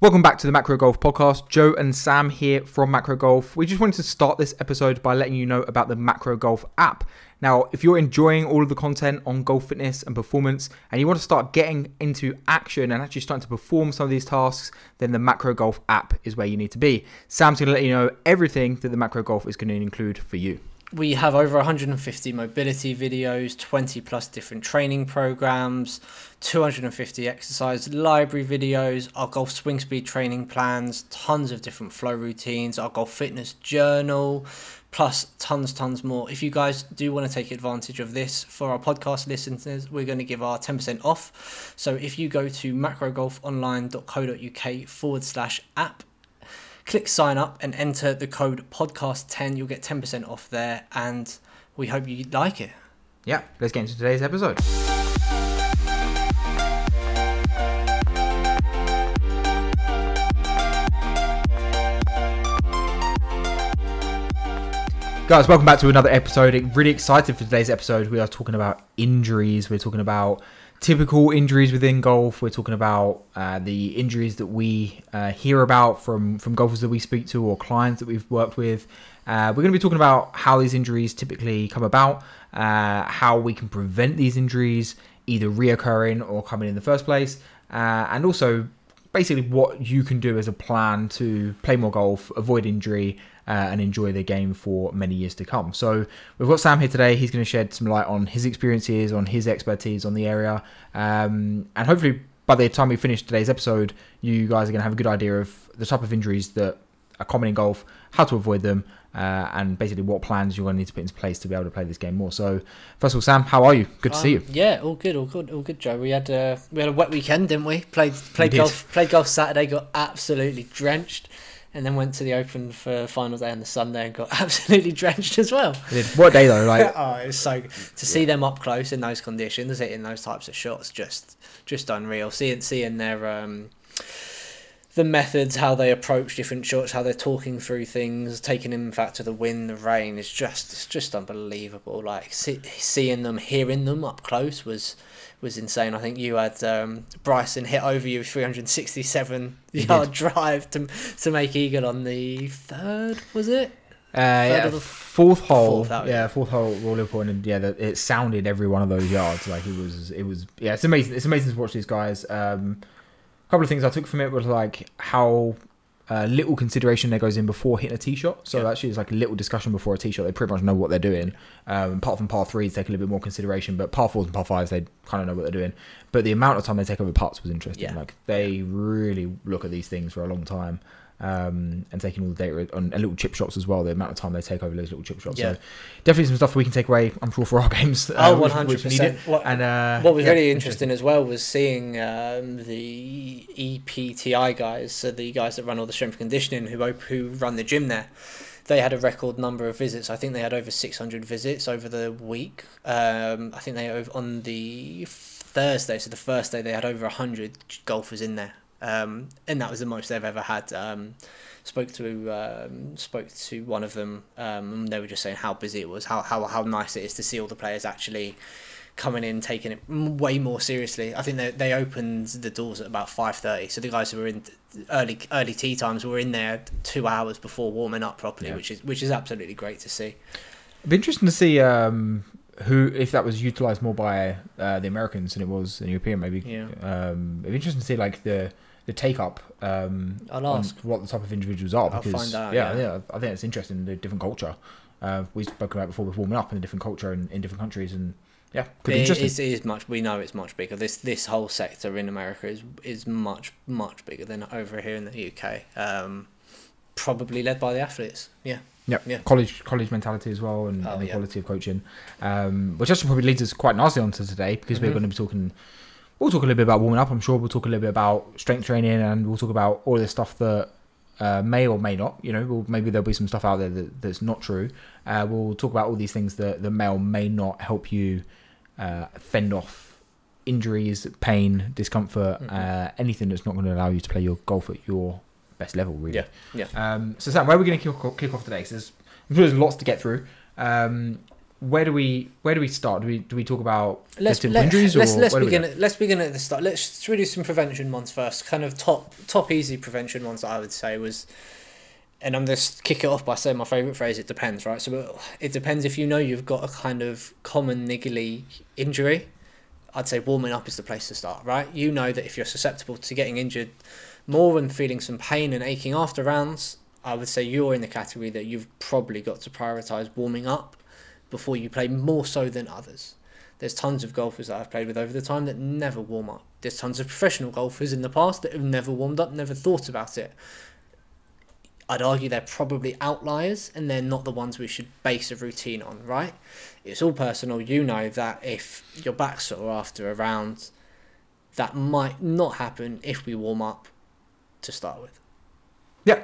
Welcome back to the Macro Golf Podcast. Joe and Sam here from Macro Golf. We just wanted to start this episode by letting you know about the Macro Golf app. Now, if you're enjoying all of the content on golf fitness and performance and you want to start getting into action and actually starting to perform some of these tasks, then the Macro Golf app is where you need to be. Sam's going to let you know everything that the Macro Golf is going to include for you we have over 150 mobility videos, 20 plus different training programs, 250 exercise library videos, our golf swing speed training plans, tons of different flow routines, our golf fitness journal, plus tons, tons more. If you guys do want to take advantage of this for our podcast listeners, we're going to give our 10% off. So if you go to macrogolfonline.co.uk forward slash app, click sign up and enter the code podcast10 you'll get 10% off there and we hope you like it yeah let's get into today's episode Guys, welcome back to another episode. Really excited for today's episode. We are talking about injuries. We're talking about typical injuries within golf. We're talking about uh, the injuries that we uh, hear about from from golfers that we speak to or clients that we've worked with. Uh, we're going to be talking about how these injuries typically come about, uh, how we can prevent these injuries either reoccurring or coming in the first place, uh, and also basically what you can do as a plan to play more golf, avoid injury, uh, and enjoy the game for many years to come. So we've got Sam here today. He's going to shed some light on his experiences, on his expertise on the area, um, and hopefully by the time we finish today's episode, you guys are going to have a good idea of the type of injuries that are common in golf, how to avoid them, uh, and basically what plans you're going to need to put into place to be able to play this game more. So, first of all, Sam, how are you? Good to um, see you. Yeah, all good, all good, all good, Joe. We had a we had a wet weekend, didn't we? Played played we golf, played golf Saturday, got absolutely drenched and then went to the Open for final day on the Sunday and got absolutely drenched as well. What day though? Like oh, it was so to see them up close in those conditions, hitting those types of shots, just just unreal. Seeing seeing their um, the methods, how they approach different shots, how they're talking through things, taking in fact to the wind, the rain is just it's just unbelievable. Like see, seeing them, hearing them up close was was insane. I think you had um, Bryson hit over you 367 yard drive to to make eagle on the third, was it? Uh, yeah, fourth hole. Fourth yeah, fourth hole roller point, and yeah, the, it sounded every one of those yards. Like it was, it was. Yeah, it's amazing. It's amazing to watch these guys. Um, couple of things I took from it was like how uh, little consideration there goes in before hitting a tee shot. So yeah. actually, it's like a little discussion before a tee shot. They pretty much know what they're doing. Um, apart from par threes, take a little bit more consideration, but par fours and par fives, they kind of know what they're doing. But the amount of time they take over putts was interesting. Yeah. Like they really look at these things for a long time um, and taking all the data on and little chip shots as well. The amount of time they take over those little chip shots. Yeah. So definitely some stuff we can take away. I'm sure for our games. Uh, oh, one hundred percent. And uh, what was yeah, really interesting as well was seeing um, the ETPI guys, so the guys that run all the strength conditioning, who who run the gym there. They had a record number of visits. I think they had over 600 visits over the week. Um, I think they on the Thursday, so the first day they had over 100 golfers in there um, and that was the most they've ever had. Um, spoke to um, spoke to one of them, um, and they were just saying how busy it was, how how how nice it is to see all the players actually coming in, taking it way more seriously. I think they they opened the doors at about five thirty, so the guys who were in early early tee times were in there two hours before warming up properly, yeah. which is which is absolutely great to see. It'd be interesting to see um, who if that was utilized more by uh, the Americans than it was in European maybe. Yeah. Um, it'd be interesting to see like the the take up um, I'll ask what the type of individuals are because out, yeah, yeah, yeah, I think it's interesting the different culture. Uh, we spoke about before with warming up in a different culture in, in different countries and yeah, could be interesting. It is, much. We know it's much bigger. This this whole sector in America is is much much bigger than over here in the UK. Um, probably led by the athletes. Yeah. Yep. Yeah. College college mentality as well and, oh, and the yeah. quality of coaching, um, which actually probably leads us quite nicely onto today because mm-hmm. we're going to be talking We'll talk a little bit about warming up. I'm sure we'll talk a little bit about strength training, and we'll talk about all this stuff that uh, may or may not. You know, we'll, maybe there'll be some stuff out there that, that's not true. Uh, we'll talk about all these things that, that may or may not help you uh, fend off injuries, pain, discomfort, mm-hmm. Uh, anything that's not going to allow you to play your golf at your best level. Really. Yeah. Yeah. Um, so Sam, where are we going to kick, kick off today? Because I'm sure there's lots to get through. Um, where do we where do we start? Do we do we talk about let's let, injuries let's, let's begin at, let's begin at the start. Let's, let's do some prevention ones first. Kind of top top easy prevention ones that I would say was, and I'm just kick it off by saying my favourite phrase. It depends, right? So it depends if you know you've got a kind of common niggly injury. I'd say warming up is the place to start, right? You know that if you're susceptible to getting injured more than feeling some pain and aching after rounds, I would say you're in the category that you've probably got to prioritise warming up before you play more so than others. There's tons of golfers that I've played with over the time that never warm up. There's tons of professional golfers in the past that have never warmed up, never thought about it. I'd argue they're probably outliers and they're not the ones we should base a routine on, right? It's all personal. You know that if your back's sore after a round, that might not happen if we warm up to start with. Yeah,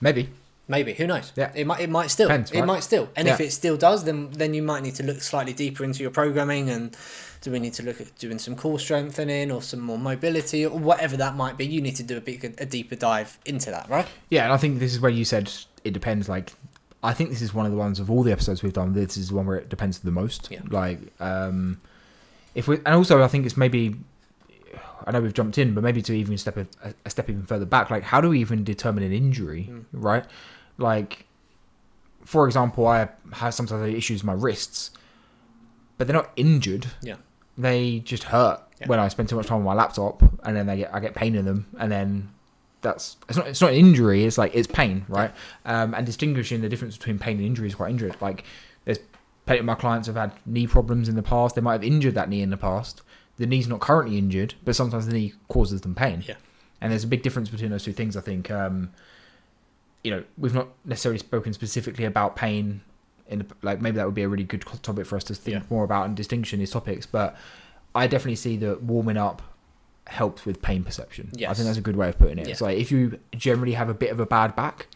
maybe. Maybe who knows? Yeah, it might. It might still. Depends, it might still. And yeah. if it still does, then then you might need to look slightly deeper into your programming. And do we need to look at doing some core strengthening or some more mobility or whatever that might be? You need to do a bit a deeper dive into that, right? Yeah, and I think this is where you said it depends. Like, I think this is one of the ones of all the episodes we've done. This is the one where it depends the most. Yeah. Like, um, if we and also I think it's maybe I know we've jumped in, but maybe to even step a, a, step even further back, like how do we even determine an injury, mm. right? Like, for example, I have sometimes I have issues with my wrists, but they're not injured. Yeah. They just hurt yeah. when I spend too much time on my laptop, and then they get I get pain in them, and then that's it's not it's not an injury. It's like it's pain, right? Yeah. Um, and distinguishing the difference between pain and injury is quite injured. Like there's plenty of my clients have had knee problems in the past. They might have injured that knee in the past. The knee's not currently injured, but sometimes the knee causes them pain. Yeah. And there's a big difference between those two things. I think. Um, you know, we've not necessarily spoken specifically about pain. In the, like maybe that would be a really good topic for us to think yeah. more about and distinction these topics. But I definitely see that warming up helps with pain perception. Yes. I think that's a good way of putting it. Yeah. It's like if you generally have a bit of a bad back,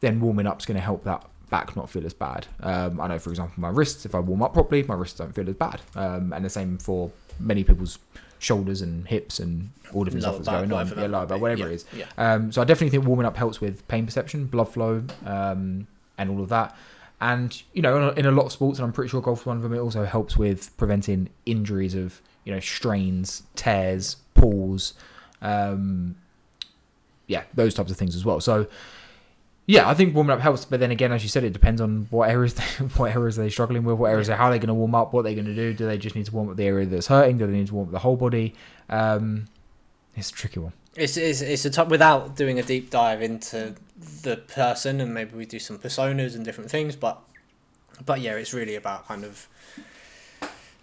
then warming up's going to help that back not feel as bad. Um, I know, for example, my wrists. If I warm up properly, my wrists don't feel as bad. Um, and the same for many people's shoulders and hips and all different lower stuff that's going on. Yeah, lower back, whatever yeah, it is. Yeah. Um, so I definitely think warming up helps with pain perception, blood flow, um, and all of that. And you know, in a lot of sports, and I'm pretty sure golf is one of them. It also helps with preventing injuries of you know strains, tears, pulls, um, yeah, those types of things as well. So yeah, I think warming up helps, but then again, as you said, it depends on what areas they, what areas they're struggling with, what areas yeah. how they're going to warm up, what they're going to do. Do they just need to warm up the area that's hurting? Do they need to warm up the whole body? Um, it's a tricky one. It's it's it's a top without doing a deep dive into the person, and maybe we do some personas and different things, but but yeah, it's really about kind of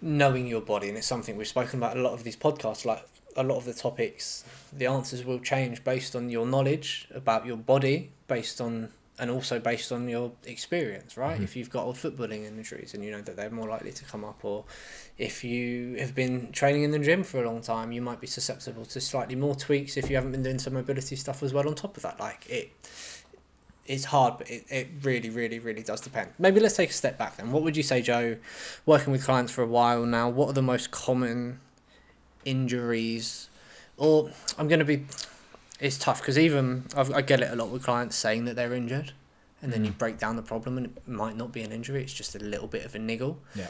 knowing your body, and it's something we've spoken about a lot of these podcasts. Like a lot of the topics, the answers will change based on your knowledge about your body, based on and also based on your experience, right? Mm-hmm. If you've got old footballing injuries and you know that they're more likely to come up, or if you have been training in the gym for a long time, you might be susceptible to slightly more tweaks if you haven't been doing some mobility stuff as well on top of that. Like it, it's hard, but it, it really, really, really does depend. Maybe let's take a step back then. What would you say, Joe, working with clients for a while now, what are the most common injuries, or I'm going to be. It's tough because even I've, i get it a lot with clients saying that they're injured, and then mm. you break down the problem, and it might not be an injury; it's just a little bit of a niggle. Yeah.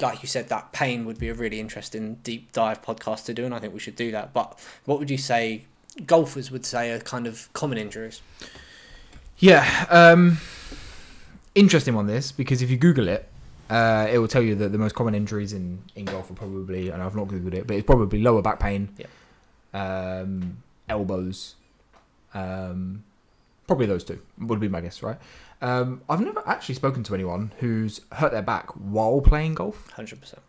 Like you said, that pain would be a really interesting deep dive podcast to do, and I think we should do that. But what would you say golfers would say are kind of common injuries? Yeah, um, interesting on this because if you Google it, uh, it will tell you that the most common injuries in, in golf are probably, and I've not googled it, but it's probably lower back pain, yeah. um, elbows, um, probably those two would be my guess, right? Um, I've never actually spoken to anyone who's hurt their back while playing golf. Hundred percent.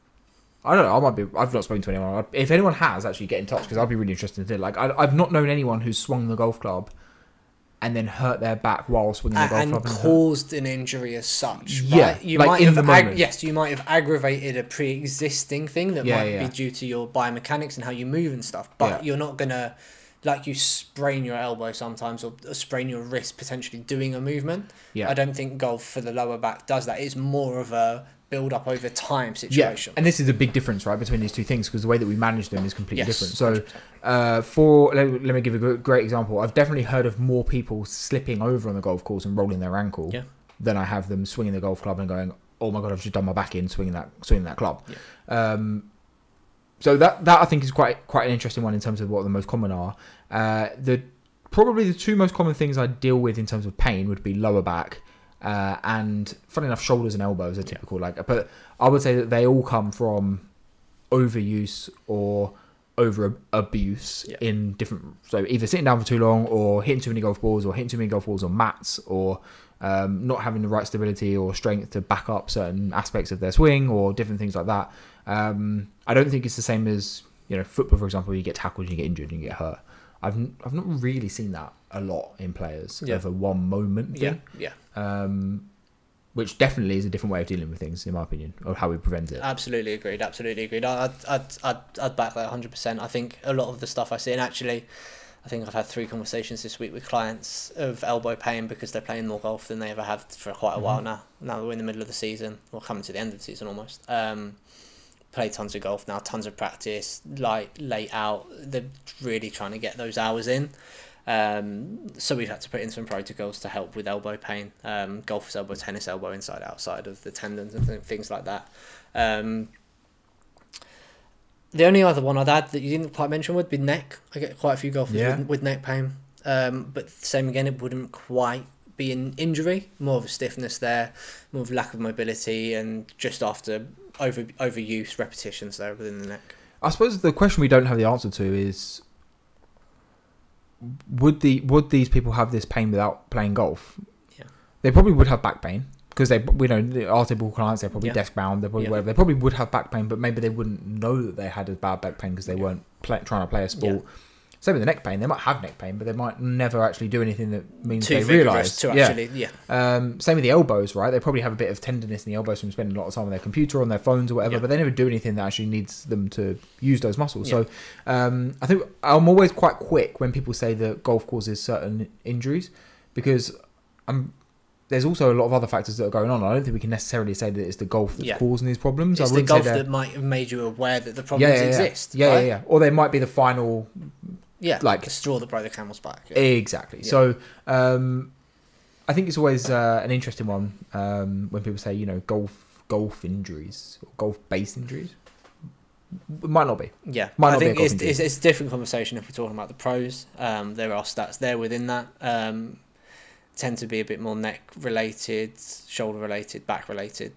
I don't know. I might be. I've not spoken to anyone. If anyone has, actually get in touch because I'd be really interested in it. Like I, I've not known anyone who's swung the golf club and then hurt their back while swinging the golf and club and caused an injury as such. Yeah, you like might in have the moment. yes, you might have aggravated a pre-existing thing that Yeah, might yeah. be due to your biomechanics and how you move and stuff. But Yeah. you're not gonna like you sprain your elbow sometimes or sprain your wrist potentially doing a movement. Yeah. I don't think golf for the lower back does that. It's more of a build up over time situation. Yeah, and this is a big difference, right, between these two things because the way that we manage them is completely Yes, different. So, uh, for let, let me give a great example. I've definitely heard of more people slipping over on the golf course and rolling their ankle Yeah. than I have them swinging the golf club and going oh my god, I've just done my back in swinging that swinging that club. Yeah. Um, so that that I think is quite quite an interesting one in terms of what the most common are. Uh, the probably the two most common things I deal with in terms of pain would be lower back uh, and, funny enough, shoulders and elbows are typical. Yeah. Like, but I would say that they all come from overuse or over abuse yeah. in different. So either sitting down for too long, or hitting too many golf balls, or hitting too many golf balls on mats, or um, not having the right stability or strength to back up certain aspects of their swing, or different things like that. Um, I don't think it's the same as you know football, for example. You get tackled, you get injured, and you get hurt. I've I've not really seen that a lot in players yeah. over one moment. Thing. Yeah, yeah. Um, which definitely is a different way of dealing with things, in my opinion, or how we prevent it. Absolutely agreed. Absolutely agreed. I'd I'd I'd, I'd back that hundred percent. I think a lot of the stuff I see, and actually, I think I've had three conversations this week with clients of elbow pain because they're playing more golf than they ever have for quite a mm-hmm. while now. Now we're in the middle of the season, or coming to the end of the season almost. Um, play tons of golf now, tons of practice, like late out. They're really trying to get those hours in. Um, so we've had to put in some protocols to help with elbow pain, um, golfer's elbow, tennis elbow, inside outside of the tendons and th- things like that. Um, the only other one I'd add that you didn't quite mention would be neck. I get quite a few golfers yeah. with, with, neck pain, um, but same again, it wouldn't quite be an injury, more of a stiffness there, more of lack of mobility, and just after over overuse repetitions there within the neck. I suppose the question we don't have the answer to is would the would these people have this pain without playing golf? Yeah, they probably would have back pain because they we know our typical clients they're probably yeah. desk bound they're probably yeah. whatever they probably would have back pain but maybe they wouldn't know that they had a bad back pain because they yeah. weren't play, trying to play a sport same with the neck pain. They might have neck pain, but they might never actually do anything that means Too they realise. To actually, yeah. yeah. Um, same with the elbows, right? They probably have a bit of tenderness in the elbows from spending a lot of time on their computer, or on their phones, or whatever. Yeah. But they never do anything that actually needs them to use those muscles. Yeah. So um, I think I'm always quite quick when people say that golf causes certain injuries, because I'm there's also a lot of other factors that are going on. I don't think we can necessarily say that it's the golf that's yeah. causing these problems. It's the golf that might have made you aware that the problems yeah, yeah, exist. Yeah, right? yeah, yeah. Or they might be the final yeah, like the straw that broke the camel's back. Yeah. Exactly. Yeah. So um, I think it's always uh, an interesting one um, when people say, you know, golf golf injuries or golf base injuries. It might not be. Yeah, might not I think it's, it's, it's, a different conversation if we're talking about the pros. Um, there are stats there within that. Um, tend to be a bit more neck related, shoulder related, back related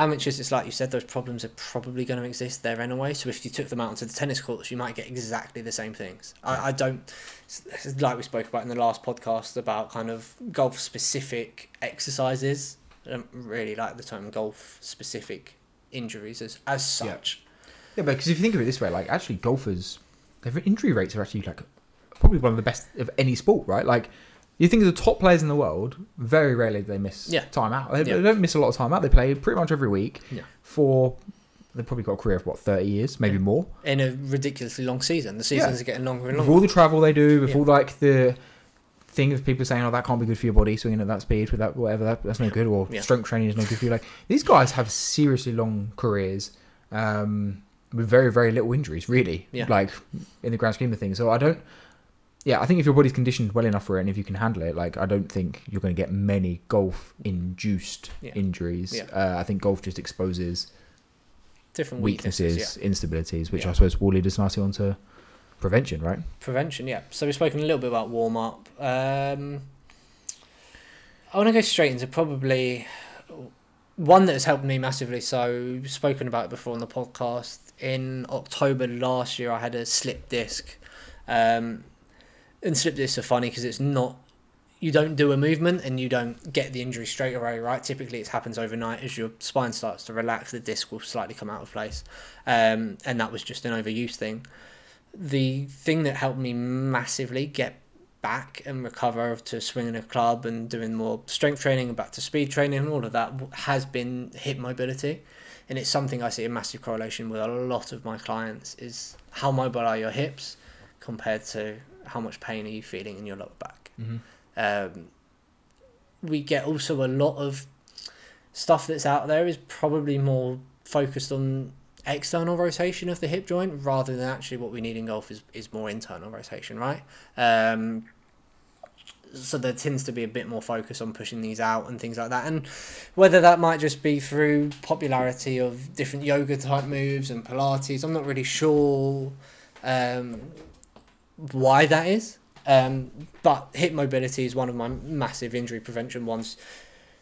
amateurs, it's like you said, those problems are probably going to exist there anyway. So if you took them out onto the tennis courts, you might get exactly the same things. I, I don't, like we spoke about in the last podcast about kind of golf specific exercises. I don't really like the term golf specific injuries as, as such. Yeah, yeah but because if you think of it this way, like actually golfers, their injury rates are actually like probably one of the best of any sport, right? Like you think of the top players in the world, very rarely do they miss yeah. time out. They, yeah. they, don't miss a lot of time out. They play pretty much every week yeah. for. They've probably got a career of what thirty years, maybe more. In a ridiculously long season, the seasons are getting longer and longer. With all the travel they do, with all like the thing of people saying, "Oh, that can't be good for your body," swinging at that speed with that whatever, that, that's no good, or strength training is no good for you. Like these guys have seriously long careers. Um, with very very little injuries, really. Yeah. Like in the grand scheme of things. So I don't yeah, I think if your body's conditioned well enough for it, and if you can handle it, like I don't think you're going to get many golf-induced yeah. injuries. Yeah. Uh, I think golf just exposes different weaknesses, yeah. instabilities, which I suppose will lead us nicely onto prevention, right? Prevention, yeah. So we've spoken a little bit about warm up. Um, I want to go straight into probably one that has helped me massively. So spoken about it before on the podcast. In October last year, I had a slip disc. Um, and slip discs are funny because it's not you don't do a movement and you don't get the injury straight away, right? Typically, it happens overnight as your spine starts to relax, the disc will slightly come out of place, um, and that was just an overuse thing. The thing that helped me massively get back and recover to swinging a club and doing more strength training and back to speed training and all of that has been hip mobility, and it's something I see a massive correlation with a lot of my clients is how mobile are your hips compared to how much pain are you feeling in your lower back. Mm-hmm. Um, we get also a lot of stuff that's out there is probably more focused on external rotation of the hip joint rather than actually what we need in golf is, is more internal rotation, right? Um, so there tends to be a bit more focus on pushing these out and things like that and whether that might just be through popularity of different yoga type moves and pilates i'm not really sure um, why that is um, but hip mobility is one of my massive injury prevention ones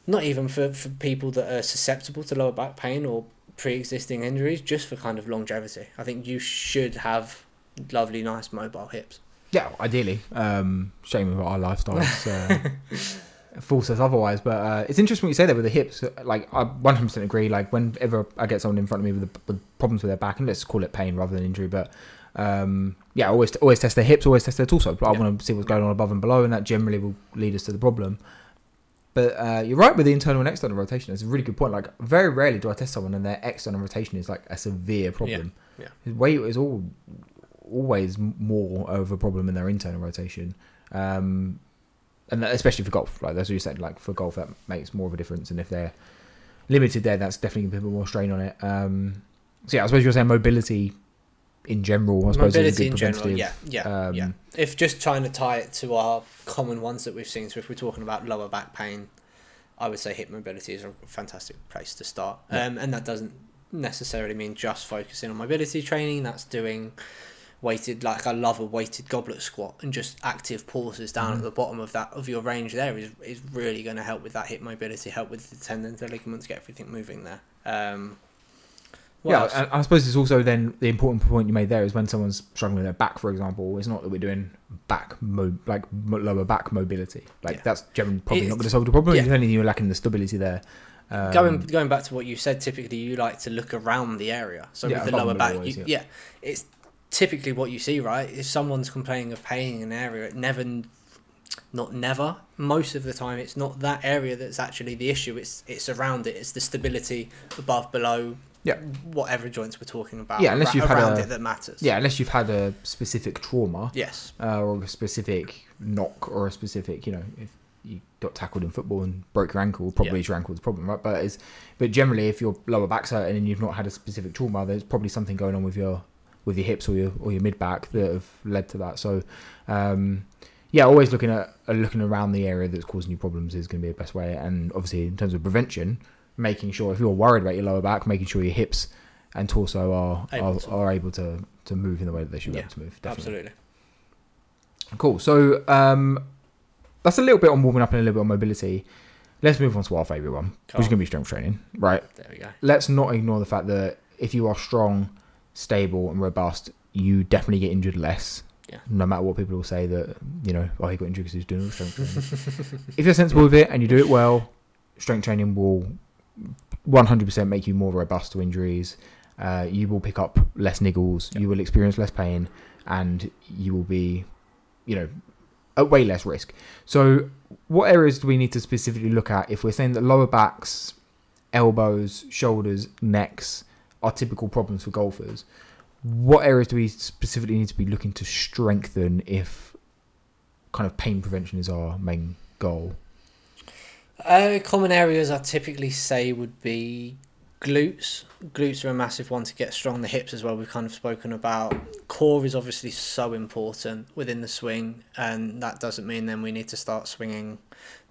not even for, for people that are susceptible to lower back pain or pre-existing injuries just for kind of longevity i think you should have lovely nice mobile hips yeah, ideally. Um, shame of our lifestyles uh, force us otherwise. But uh, it's interesting what you say there with the hips. Like I 100% agree. Like whenever I get someone in front of me with, the, with problems with their back, and let's call it pain rather than injury, but um, yeah, always always test their hips, always test their torso. But I yeah. want to see what's going on above and below, and that generally will lead us to the problem. But uh, you're right with the internal and external rotation. It's a really good point. Like very rarely do I test someone and their external rotation is like a severe problem. Yeah. yeah. Weight is all always more of a problem in their internal rotation. Um, and especially for golf, like that's what you said, like for golf, that makes more of a difference. And if they're limited there, that's definitely to put more strain on it. Um, so yeah, I suppose you're saying mobility in general. I suppose mobility in general, yeah, yeah, um, yeah. If just trying to tie it to our common ones that we've seen, so if we're talking about lower back pain, I would say hip mobility is a fantastic place to start. Yeah. Um, and that doesn't necessarily mean just focusing on mobility training. That's doing weighted like I love a weighted goblet squat and just active pauses down mm. at the bottom of that of your range there is is really going to help with that hip mobility, help with the tendons, the ligaments, get everything moving there. Um, yeah, I, I, suppose it's also then the important point you made there is when someone's struggling with their back, for example. It's not that we're doing back mo- like lower back mobility. Like yeah. that's generally probably it's, not going to solve the problem. Yeah. It's only you're lacking the stability there. Um, going going back to what you said, typically you like to look around the area. So yeah, with the lower back, always, you, yeah. yeah, it's typically what you see, right? If someone's complaining of pain in an area, it never, not never, most of the time, it's not that area that's actually the issue. It's it's around it. It's the stability above, below, yeah, whatever joints we're talking about. Yeah, unless you've had a, it that matters. Yeah, unless you've had a specific trauma. Yes. Uh, or a specific knock or a specific, you know, if you got tackled in football and broke your ankle, probably yeah. your ankle the problem, right? But it's but generally, if your lower back's hurting and you've not had a specific trauma, there's probably something going on with your with your hips or your or your mid back that have led to that. So, um, yeah, always looking at uh, looking around the area that's causing you problems is going to be the best way. And obviously, in terms of prevention, making sure if you're worried about your lower back, making sure your hips and torso are able are, to. are, able to to move in the way that they should yeah, be able to move. Definitely. Absolutely. Cool. So um, that's a little bit on warming up and a little bit on mobility. Let's move on to our favourite one, which is going to be strength training. Right. There we go. Let's not ignore the fact that if you are strong stable and robust, you definitely get injured less. Yeah. No matter what people will say that you know, oh, he got injured because he's doing strength training. if you're sensible with it and you do it well, strength training will 100% make you more robust to injuries. Uh, you will pick up less niggles. You will experience less pain, and you will be, you know, at way less risk. So, what areas do we need to specifically look at if we're saying that lower backs, elbows, shoulders, necks, are typical problems for golfers. What areas do we specifically need to be looking to strengthen if kind of pain prevention is our main goal? Uh, common areas I typically say would be glutes. Glutes are a massive one to get strong. The hips as well. We've kind of spoken about. Core is obviously so important within the swing, and that doesn't mean then we need to start swinging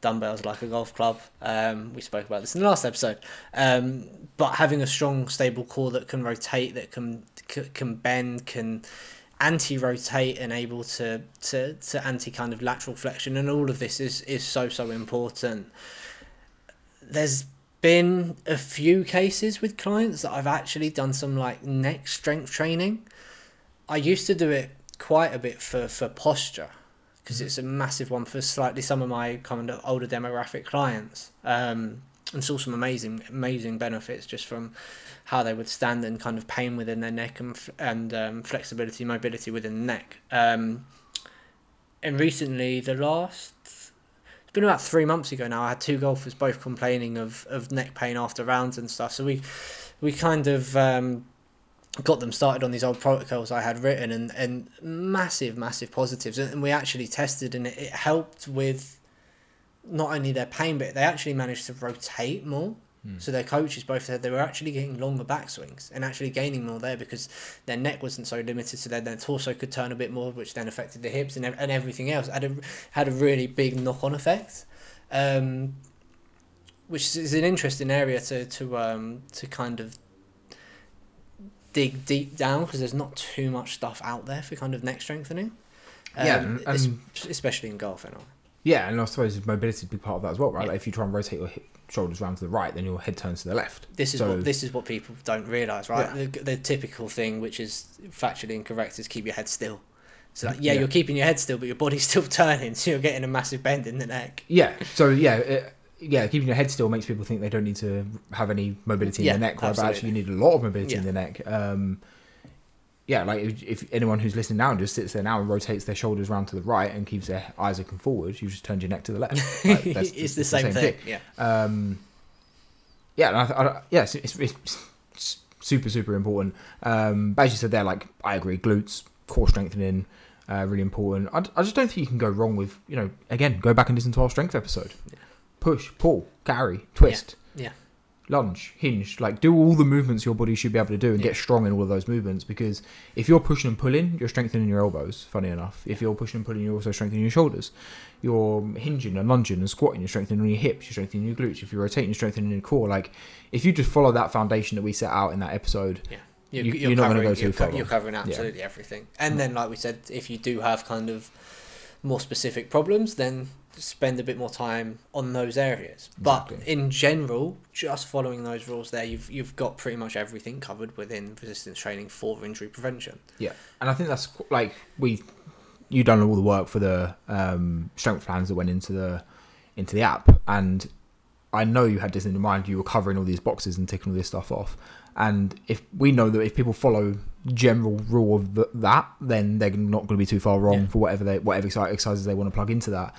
dumbbells like a golf club. Um, we spoke about this in the last episode. Um, but having a strong, stable core that can rotate, that can can bend, can anti-rotate, and able to to to anti kind of lateral flexion, and all of this is is so so important. There's been a few cases with clients that I've actually done some like neck strength training. I used to do it quite a bit for for posture because it's a massive one for slightly some of my kind of older demographic clients. Um, and saw some amazing, amazing benefits just from how they would stand and kind of pain within their neck and and um, flexibility, mobility within the neck. Um, and recently, the last been about three months ago now. I had two golfers both complaining of, of neck pain after rounds and stuff. So we we kind of um, got them started on these old protocols I had written and, and massive, massive positives. And we actually tested and it, it helped with not only their pain, but they actually managed to rotate more. Mm. So their coaches both said they were actually getting longer backswings and actually gaining more there because their neck wasn't so limited, so then their torso could turn a bit more, which then affected the hips and and everything else. Had a had a really big knock on effect, um, which is an interesting area to to um, to kind of dig deep down because there's not too much stuff out there for kind of neck strengthening. Um, yeah, and, and, especially in golf, I know. Yeah, and I suppose mobility would be part of that as well, right? Yeah. Like if you try and rotate your hip, shoulders around to the right, then your head turns to the left. This is so, what this is what people don't realise, right? Yeah. The, the, typical thing, which is factually incorrect, is keep your head still. So like, yeah, yeah, you're keeping your head still, but your body's still turning, so you're getting a massive bend in the neck. Yeah. So yeah. It, yeah, keeping your head still makes people think they don't need to have any mobility in the neck, right? But actually, you need a lot of mobility in the neck. Um, yeah, like if, if, anyone who's listening now and just sits there now and rotates their shoulders around to the right and keeps their eyes looking forward, you've just turned your neck to the left. Like, it's, the, the, same, the same thing. thing. Yeah. Um, yeah, I, I, yeah, it's, it's, it's, super super important. Um, but as you said there, like I agree, glutes, core strengthening, uh, really important. I, I just don't think you can go wrong with you know again go back and listen to our strength episode. Yeah. Push, pull, carry, twist. Yeah. yeah lunge, hinge, like do all the movements your body should be able to do and yeah. get strong in all of those movements. Because if you're pushing and pulling, you're strengthening your elbows. Funny enough, if you're pushing and pulling, you're also strengthening your shoulders. You're hinging and lunging and squatting, you're strengthening your hips, you're strengthening your glutes. If you're rotating, you're strengthening your core. Like if you just follow that foundation that we set out in that episode, yeah. You're, you, are not going to go too far. You're covering absolutely yeah. everything. And mm. then, like we said, if you do have kind of more specific problems, then spend a bit more time on those areas. Exactly. But in general, just following those rules there, you've you've got pretty much everything covered within resistance training for injury prevention. Yeah, and I think that's like we you done all the work for the um, strength plans that went into the into the app, and I know you had this in your mind. You were covering all these boxes and ticking all this stuff off. And if we know that if people follow general rule of the, that, then they're not going to be too far wrong yeah. for whatever they whatever exercises they want to plug into that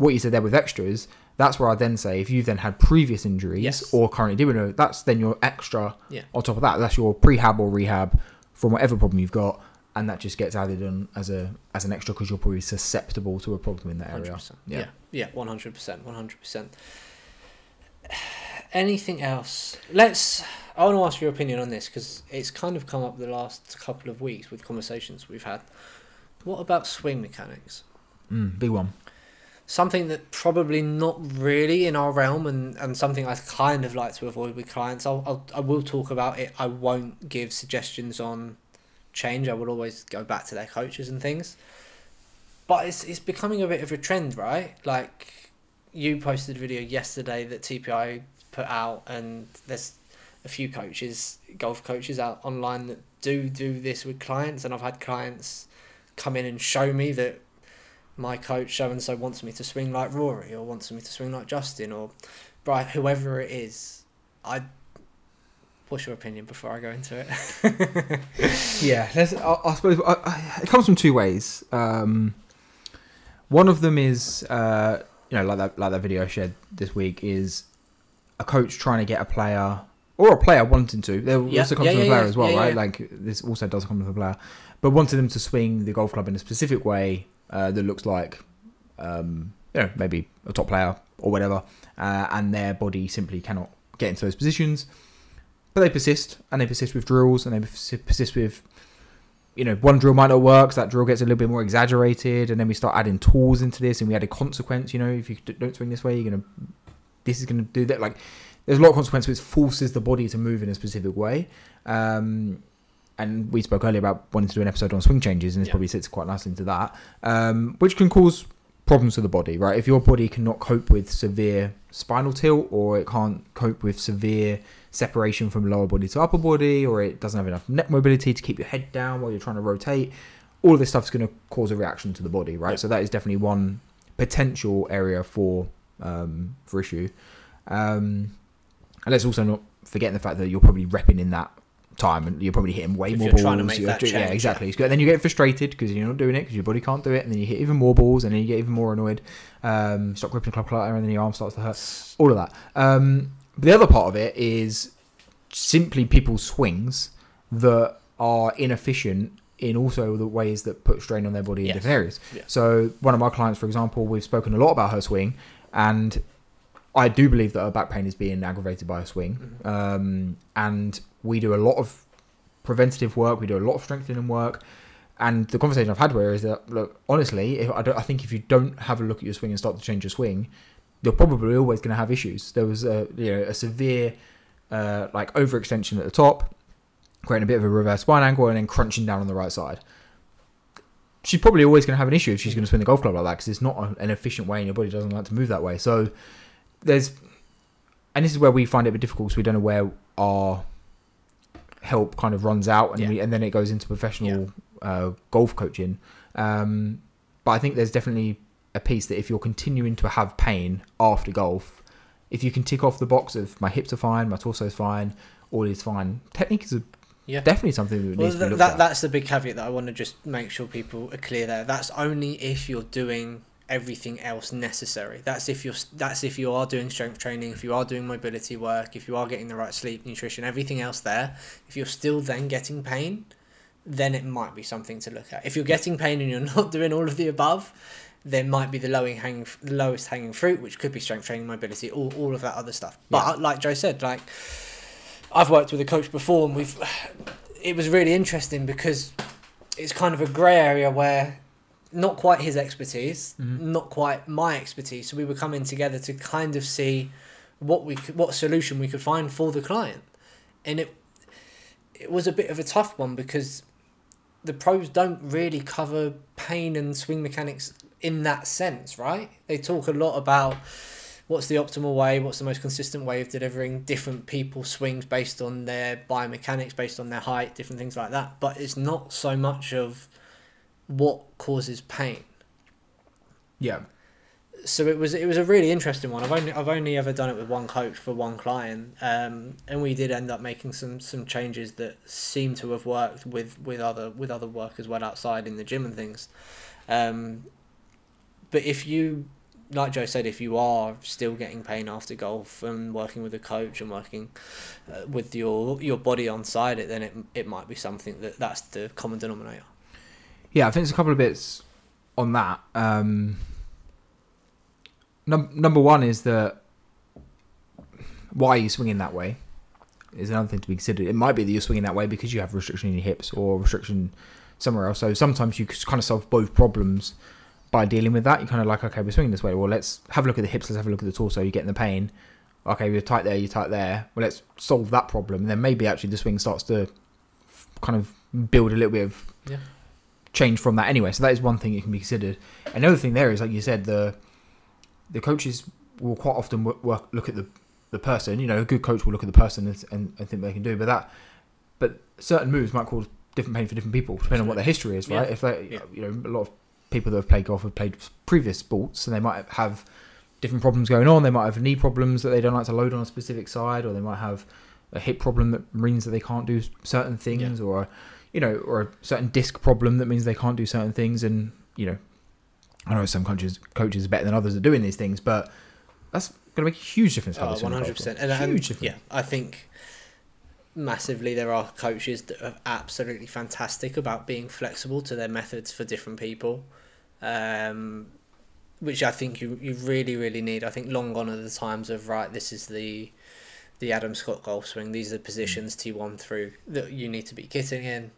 what you said there with extras, that's where I then say if you've then had previous injuries yes. or currently doing it, that's then your extra yeah. on top of that. That's your prehab or rehab from whatever problem you've got, and that just gets added on as a as an extra because you're probably susceptible to a problem in that area. Yeah, yeah, one hundred percent, one hundred percent. Anything else? Let's. I want to ask your opinion on this because it's kind of come up the last couple of weeks with conversations we've had. What about swing mechanics? Mm, big one something that probably not really in our realm and, and something I kind of like to avoid with clients. I'll, I'll I will talk about it. I won't give suggestions on change. I will always go back to their coaches and things. But it's it's becoming a bit of a trend, right? Like you posted a video yesterday that TPI put out, and there's a few coaches, golf coaches out online that do do this with clients, and I've had clients come in and show me that my coach so and so wants me to swing like Rory or wants me to swing like Justin or Bright, whoever it is. I what's your opinion before I go into it? yeah, I, I, suppose I, I, it comes from two ways. Um, one of them is, uh, you know, like that like that video I shared this week is a coach trying to get a player or a player wanting to. There yeah. also comes yeah, from yeah, a player as well, right? Like this also does come from a player, but wanted them to swing the golf club in a specific way uh, that looks like, um, you know, maybe a top player or whatever, uh, and their body simply cannot get into those positions. But they persist, and they persist with drills, and they persist with, you know, one drill might not work, so that drill gets a little bit more exaggerated, and then we start adding tools into this, and we add a consequence. You know, if you don't swing this way, you're gonna, this is gonna do that. Like, there's a lot of consequence which forces the body to move in a specific way. Um, and we spoke earlier about wanting to do an episode on swing changes, and this yeah. probably sits quite nicely into that, um, which can cause problems to the body, right? If your body cannot cope with severe spinal tilt, or it can't cope with severe separation from lower body to upper body, or it doesn't have enough neck mobility to keep your head down while you're trying to rotate, all of this stuff is going to cause a reaction to the body, right? Yeah. So that is definitely one potential area for um, for issue. Um, and let's also not forget the fact that you're probably repping in that time and you're probably hitting way if more balls. yeah, change, exactly. Yeah. Then you get frustrated because you're not doing it because your body can't do it, and then you hit even more balls, and then you get even more annoyed. Um, stop gripping club clutter, and then your arm starts to hurt. All of that. Um, the other part of it is simply people's swings that are inefficient in also the ways that put strain on their body yes. in different areas. So one of my clients, for example, we've spoken a lot about her swing, and I do believe that her back pain is being aggravated by a swing, mm-hmm. um, and we do a lot of preventative work. We do a lot of strengthening work. And the conversation I've had with her is that look, honestly, if I, don't, I think if you don't have a look at your swing and start to change your swing, you're probably always going to have issues. There was a you know a severe uh, like overextension at the top, creating a bit of a reverse spine angle, and then crunching down on the right side. She's probably always going to have an issue if she's going to swing the golf club like that because it's not an efficient way, and your body doesn't like to move that way. So there's, and this is where we find it a bit difficult because we don't know where our help kind of runs out, and yeah. we, and then it goes into professional yeah. uh, golf coaching. Um, but I think there's definitely a piece that if you're continuing to have pain after golf, if you can tick off the box of my hips are fine, my torso is fine, all is fine, technique is a, yeah. definitely something that well, needs to be looked that, at. That's the big caveat that I want to just make sure people are clear there. That's only if you're doing everything else necessary. That's if you're that's if you are doing strength training, if you are doing mobility work, if you are getting the right sleep, nutrition, everything else there. If you're still then getting pain, then it might be something to look at. If you're getting pain and you're not doing all of the above, there might be the low hanging, lowest hanging fruit, which could be strength training, mobility, all, all of that other stuff. But yeah. like Joe said, like I've worked with a coach before, and we've it was really interesting because it's kind of a grey area where not quite his expertise, mm-hmm. not quite my expertise. So we were coming together to kind of see what we could, what solution we could find for the client, and it it was a bit of a tough one because the pros don't really cover pain and swing mechanics in that sense, right? They talk a lot about what's the optimal way, what's the most consistent way of delivering different people swings based on their biomechanics, based on their height, different things like that. But it's not so much of what causes pain. Yeah. So it was it was a really interesting one. I've only I've only ever done it with one coach for one client, um, and we did end up making some some changes that seem to have worked with with other with other work as well outside in the gym and things. Um, but if you like Joe said, if you are still getting pain after golf and working with a coach and working uh, with your your body on side it, then it it might be something that that's the common denominator. Yeah, I think there's a couple of bits on that. Um, num- number one is that why are you swinging that way? Is another thing to be considered. It might be that you're swinging that way because you have restriction in your hips or restriction somewhere else. So sometimes you kind of solve both problems by dealing with that. You're kind of like, okay, we're swinging this way. Well, let's have a look at the hips. Let's have a look at the torso. You're getting the pain. Okay, you're tight there. You're tight there. Well, let's solve that problem. And then maybe actually the swing starts to kind of build a little bit of yeah change from that anyway. So that is one thing that can be considered. Another thing there is, like you said, the the coaches will quite often work, work, look at the the person. You know, a good coach will look at the person and, and, and, think they can do. But that, but certain moves might cause different pain for different people, depending on what their history is, right? Yeah. If they, yeah. you know, a lot of people that have played golf have played previous sports, and they might have different problems going on. They might have knee problems that they don't like to load on a specific side, or they might have a hip problem that means that they can't do certain things, yeah. or you know, or a certain disc problem that means they can't do certain things. And you know, I know some coaches coaches are better than others at doing these things, but that's going to make a huge difference. Oh, one hundred percent, and huge difference. Yeah, I think massively there are coaches that are absolutely fantastic about being flexible to their methods for different people. Um, which I think you, you really really need. I think long gone are the times of right. This is the the Adam Scott golf swing. These are the positions T one through that you need to be getting in.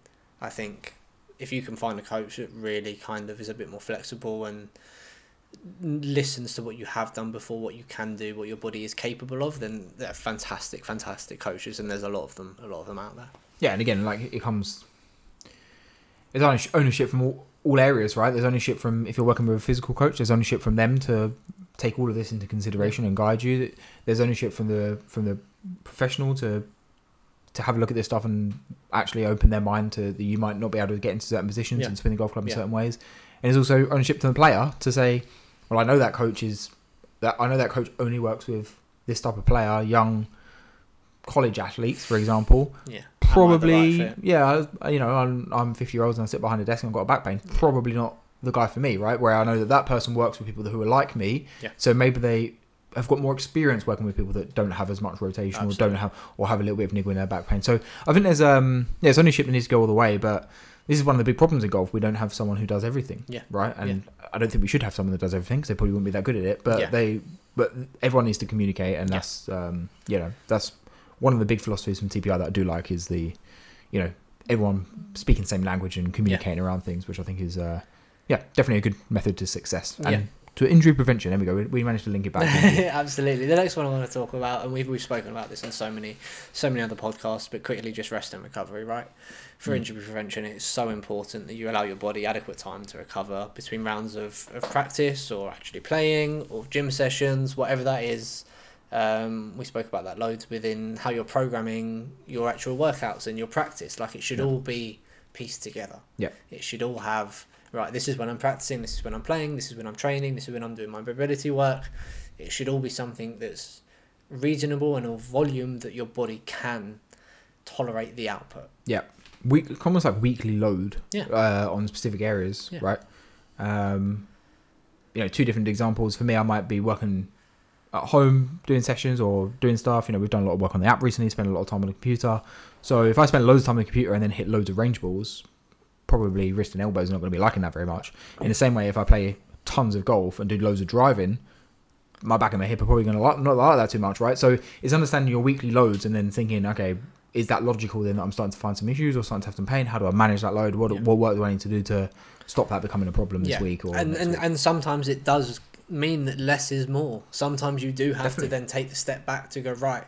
I think if you can find a coach that really kind of is a bit more flexible and listens to what you have done before, what you can do, what your body is capable of, then they're fantastic, fantastic coaches, and there's a lot of them, a lot of them out there. Yeah, and again, like it comes, there's ownership from all, all areas, right? There's ownership from if you're working with a physical coach, there's ownership from them to take all of this into consideration and guide you. There's ownership from the from the professional to to have a look at this stuff and actually open their mind to that you might not be able to get into certain positions yeah. and spin the golf club in yeah. certain ways. And it's also ownership to the player to say, well, I know that coach is that I know that coach only works with this type of player, young college athletes, for example. Yeah. Probably, right yeah. You know, I'm I'm 50 year old and I sit behind a desk and I've got a back pain. Probably not the guy for me, right? Where I know that that person works with people who are like me. Yeah. So maybe they have got more experience working with people that don't have as much rotation Absolutely. or don't have or have a little bit of niggle in their back pain. So I think there's um yeah, it's ownership that needs to go all the way, but this is one of the big problems in golf. We don't have someone who does everything. Yeah. Right. And yeah. I don't think we should have someone that does everything because they probably wouldn't be that good at it. But yeah. they but everyone needs to communicate, and that's um, you know that's one of the big philosophies from TPI that I do like is the you know everyone speaking the same language and communicating yeah. around things, which I think is uh, yeah definitely a good method to success. And yeah to injury prevention. There we go. We, managed to link it back. Absolutely. The next one I want to talk about, and we've we've spoken about this in so many so many other podcasts, but quickly just rest and recovery. Right, for mm. injury prevention, it's so important that you allow your body adequate time to recover between rounds of, of practice or actually playing or gym sessions, whatever that is. Um, we spoke about that loads within how you're programming your actual workouts and your practice. Like it should yeah. all be pieced together. Yeah. It should all have right, this is when I'm practicing, this is when I'm playing, this is when I'm training, this is when I'm doing my mobility work. It should all be something that's reasonable and of volume that your body can tolerate the output. Yeah. Week, almost like weekly load yeah. uh, on specific areas, yeah. right? Um, you know, two different examples. For me, I might be working at home doing sessions or doing stuff. You know, we've done a lot of work on the app recently, spent a lot of time on the computer. So if I spend loads of time on the computer and then hit loads of range balls, probably wrist and elbows are not going to be liking that very much. In the same way, if I play tons of golf and do loads of driving, my back and my hip are probably going to like, not like that too much, right? So it's understanding your weekly loads and then thinking, okay, is that logical then that I'm starting to find some issues or starting to have some pain? How do I manage that load? What, yeah. what work do I need to do to stop that becoming a problem this yeah. week? Or and and, week? and sometimes it does mean that less is more. Sometimes you do have Definitely. to then take the step back to go right.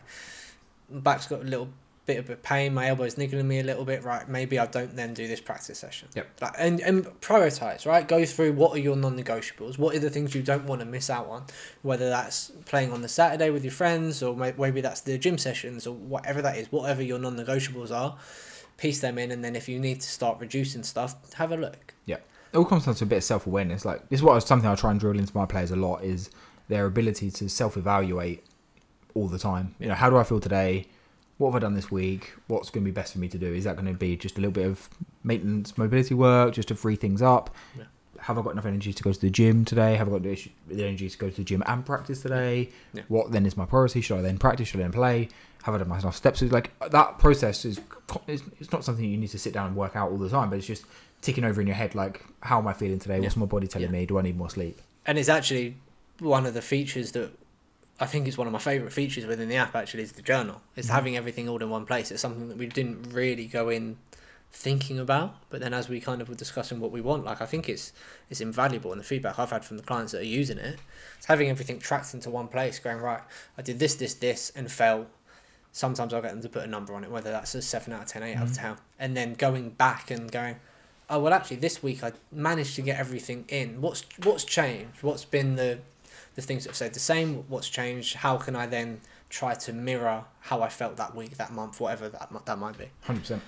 Back's got a little bit of a pain, my elbow's niggling me a little bit, right, maybe I don't then do this practice session. Yep. Like, and, and prioritize, right? Go through what are your non negotiables, what are the things you don't want to miss out on, whether that's playing on the Saturday with your friends or maybe that's the gym sessions or whatever that is, whatever your non negotiables are, piece them in, and then if you need to start reducing stuff, have a look. Yeah. It all comes down to a bit of self awareness. Like, this is what something I try and drill into my players a lot is their ability to self evaluate all the time. You know, how do I feel today? What have I done this week? What's going to be best for me to do? Is that going to be just a little bit of maintenance mobility work just to free things up? Yeah. Have I got enough energy to go to the gym today? Have I got the, energy to go to the gym and practice today? Yeah. What then is my priority? Should I then practice? Should I then play? Have I done my enough steps? It's like uh, that process is it's not something you need to sit down and work out all the time, but it's just ticking over in your head like how am I feeling today? What's my body telling me? Do I need more sleep? And it's actually one of the features that I think it's one of my favourite features within the app. Actually, is the journal. It's mm-hmm. having everything all in one place. It's something that we didn't really go in thinking about, but then as we kind of were discussing what we want, like I think it's it's invaluable. And the feedback I've had from the clients that are using it, it's having everything tracked into one place. Going right, I did this, this, this, and fell. Sometimes I'll get them to put a number on it, whether that's a seven out of 10, 8 mm-hmm. out of mm-hmm. ten, and then going back and going, oh well, actually this week I managed to get everything in. What's what's changed? What's been the the things that have said the same, what's changed, how can I then try to mirror how I felt that week, that month, whatever that that might be. Hundred percent.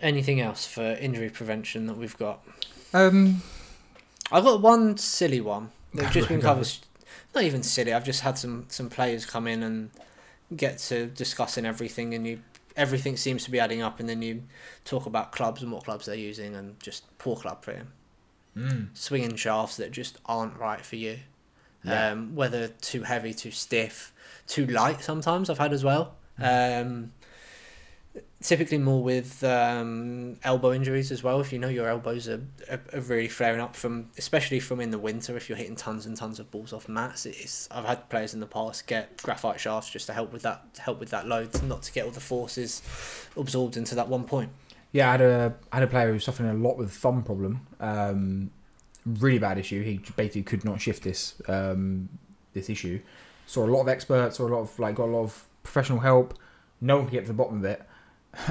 Anything else for injury prevention that we've got? Um, I've got one silly one that just been covered. Not even silly. I've just had some some players come in and get to discussing everything, and you everything seems to be adding up, and then you talk about clubs and what clubs they're using, and just poor club for him mm. swinging shafts that just aren't right for you. Yeah. Um, whether too heavy, too stiff, too light. Sometimes I've had as well. Mm. Um, typically more with um, elbow injuries as well. If you know your elbows are, are, are, really flaring up from, especially from in the winter, if you're hitting tons and tons of balls off mats. It's I've had players in the past get graphite shafts just to help with that, help with that load, not to get all the forces absorbed into that one point. Yeah, I had a I had a player who was suffering a lot with thumb problem. Um, really bad issue. He basically could not shift this um, this issue. Saw a lot of experts, saw a lot of like got a lot of professional help. No one could get to the bottom of it.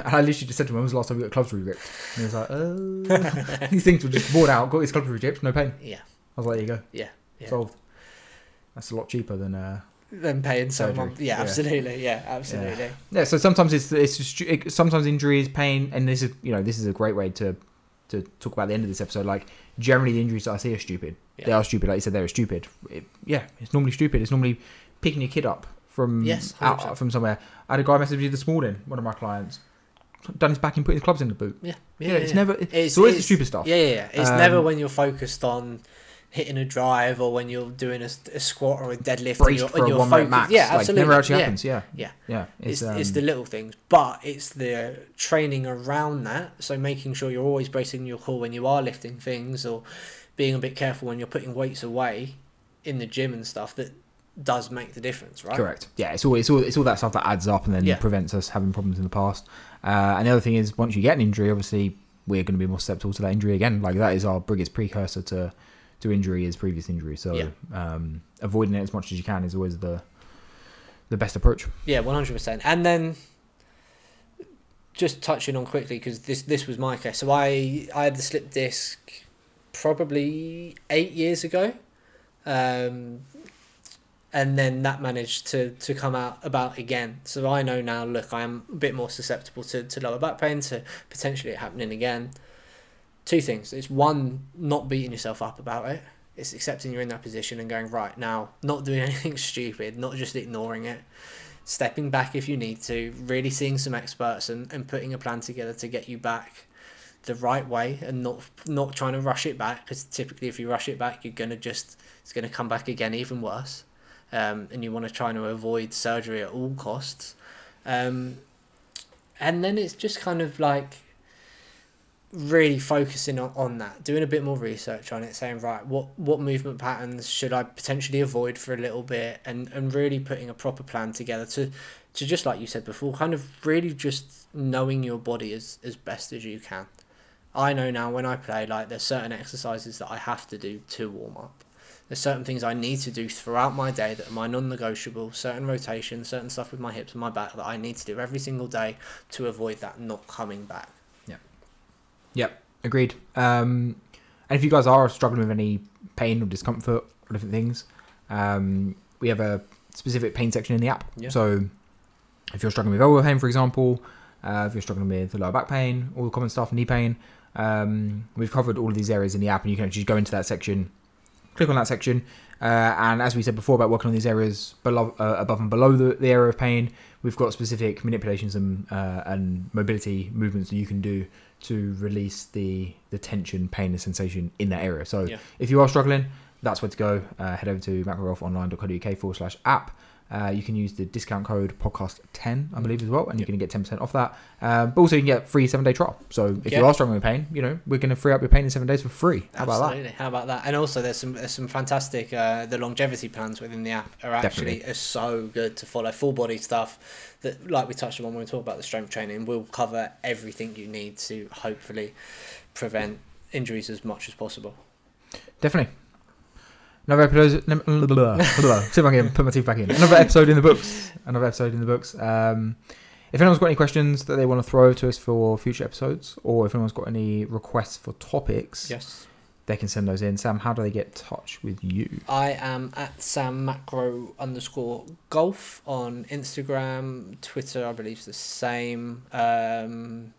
And I literally just said to him, "When was the last time we got clubs re-gripped?" And he was like, "Oh." These things were just bought out, got his clubs re-gripped, no pain. Yeah. I was like, "There you go." Yeah. yeah. Solved. That's a lot cheaper than uh, than paying someone. Yeah, yeah, absolutely. Yeah, absolutely. Yeah. yeah. So sometimes it's it's just, it, sometimes injuries, pain, and this is you know this is a great way to to talk about the end of this episode. Like generally, the injuries that I see are stupid. Yeah. They are stupid. Like you said, they're stupid. It, yeah, it's normally stupid. It's normally picking your kid up from yes, out from somewhere. I had a guy message me this morning. One of my clients done his back and put his clubs in the boot. Yeah, yeah. yeah it's never. It's, it's always it's, the stupid stuff. Yeah, yeah. yeah. It's um, never when you're focused on hitting a drive or when you're doing a, a squat or a deadlift and you're, and you're focused. Max. Yeah, absolutely. Like, never actually yeah. happens. Yeah, yeah, yeah. It's it's, um, it's, the little things, but it's the training around that. So making sure you're always bracing your core when you are lifting things, or being a bit careful when you're putting weights away. in the gym and stuff that does make the difference, right? Correct. Yeah, it's all it's all it's all that stuff that adds up and then yeah. prevents us having problems in the past. Uh, and the other thing is, once you get an injury, obviously we're going to be more susceptible to that injury again. Like that is our biggest precursor to to injury is previous injury. So yeah. um, avoiding it as much as you can is always the the best approach. Yeah, one hundred percent. And then just touching on quickly because this this was my case. So I I had the slip disc probably eight years ago. Um, and then that managed to, to come out about again. So I know now, look, I am a bit more susceptible to, to lower back pain, to potentially it happening again. Two things. It's one, not beating yourself up about it. It's accepting you're in that position and going, right, now, not doing anything stupid, not just ignoring it, stepping back if you need to, really seeing some experts and, and putting a plan together to get you back the right way and not not trying to rush it back because typically if you rush it back you're gonna just it's gonna come back again even worse um, and you want to try to avoid surgery at all costs. Um, and then it's just kind of like really focusing on, on that, doing a bit more research on it, saying, right, what, what movement patterns should I potentially avoid for a little bit, and, and really putting a proper plan together to, to just like you said before, kind of really just knowing your body as, as best as you can. I know now when I play, like, there's certain exercises that I have to do to warm up there's certain things I need to do throughout my day that are my non-negotiable, certain rotations, certain stuff with my hips and my back that I need to do every single day to avoid that not coming back. Yep. Agreed. Um, and if you guys are struggling with any pain or discomfort or different things, um, we have a specific pain section in the app. Yeah. So if you're struggling with elbow pain, for example, uh, if you're struggling with lower back pain, all the common stuff, knee pain, um, we've covered all of these areas in the app, and you can actually go into that section click on that section. Uh, and as we said before about working on these areas below, uh, above and below the, the, area of pain, we've got specific manipulations and, uh, and mobility movements that you can do to release the, the tension, pain, and sensation in that area. So yeah. if you are struggling, that's where to go. Uh, head over to macrogolfonline.co.uk forward slash app uh, you can use the discount code podcast10, I believe, as well, and you're going to get 10% off that. Um, but also, you can get free seven day trial. So if you are struggling with pain, you know, we're going to free up your pain in seven days for free. How Absolutely. about that? How about that? And also, there's some there's some fantastic uh, the longevity plans within the app are actually are so good to follow. Full body stuff that, like we touched on when we talk about the strength training, will cover everything you need to hopefully prevent injuries as much as possible. Definitely. Another episode. See if I can put my teeth back in. Another episode in the books. Another episode in the books. Um, if anyone's got any questions that they want to throw to us for future episodes, or if anyone's got any requests for topics, yes, they can send those in. Sam, how do they get in touch with you? I am at Sam Macro underscore golf on Instagram, Twitter. I believe is the same. Um,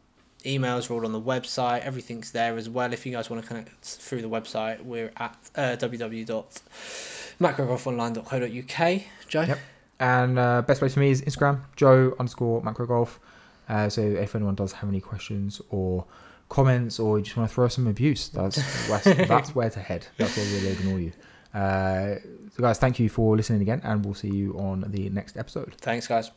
emails are all on the website. Everything's there as well. If you guys want to connect through the website, we're at uh, www.macrogolfonline.co.uk. Joe? Yep. And uh, best place for me is Instagram, Joe underscore macrogolf. Uh, so if anyone does have any questions or comments or you just want to throw some abuse, that's that's, that's where to head. That's where we'll ignore you. Uh, so guys, thank you for listening again, and we'll see you on the next episode. Thanks, guys.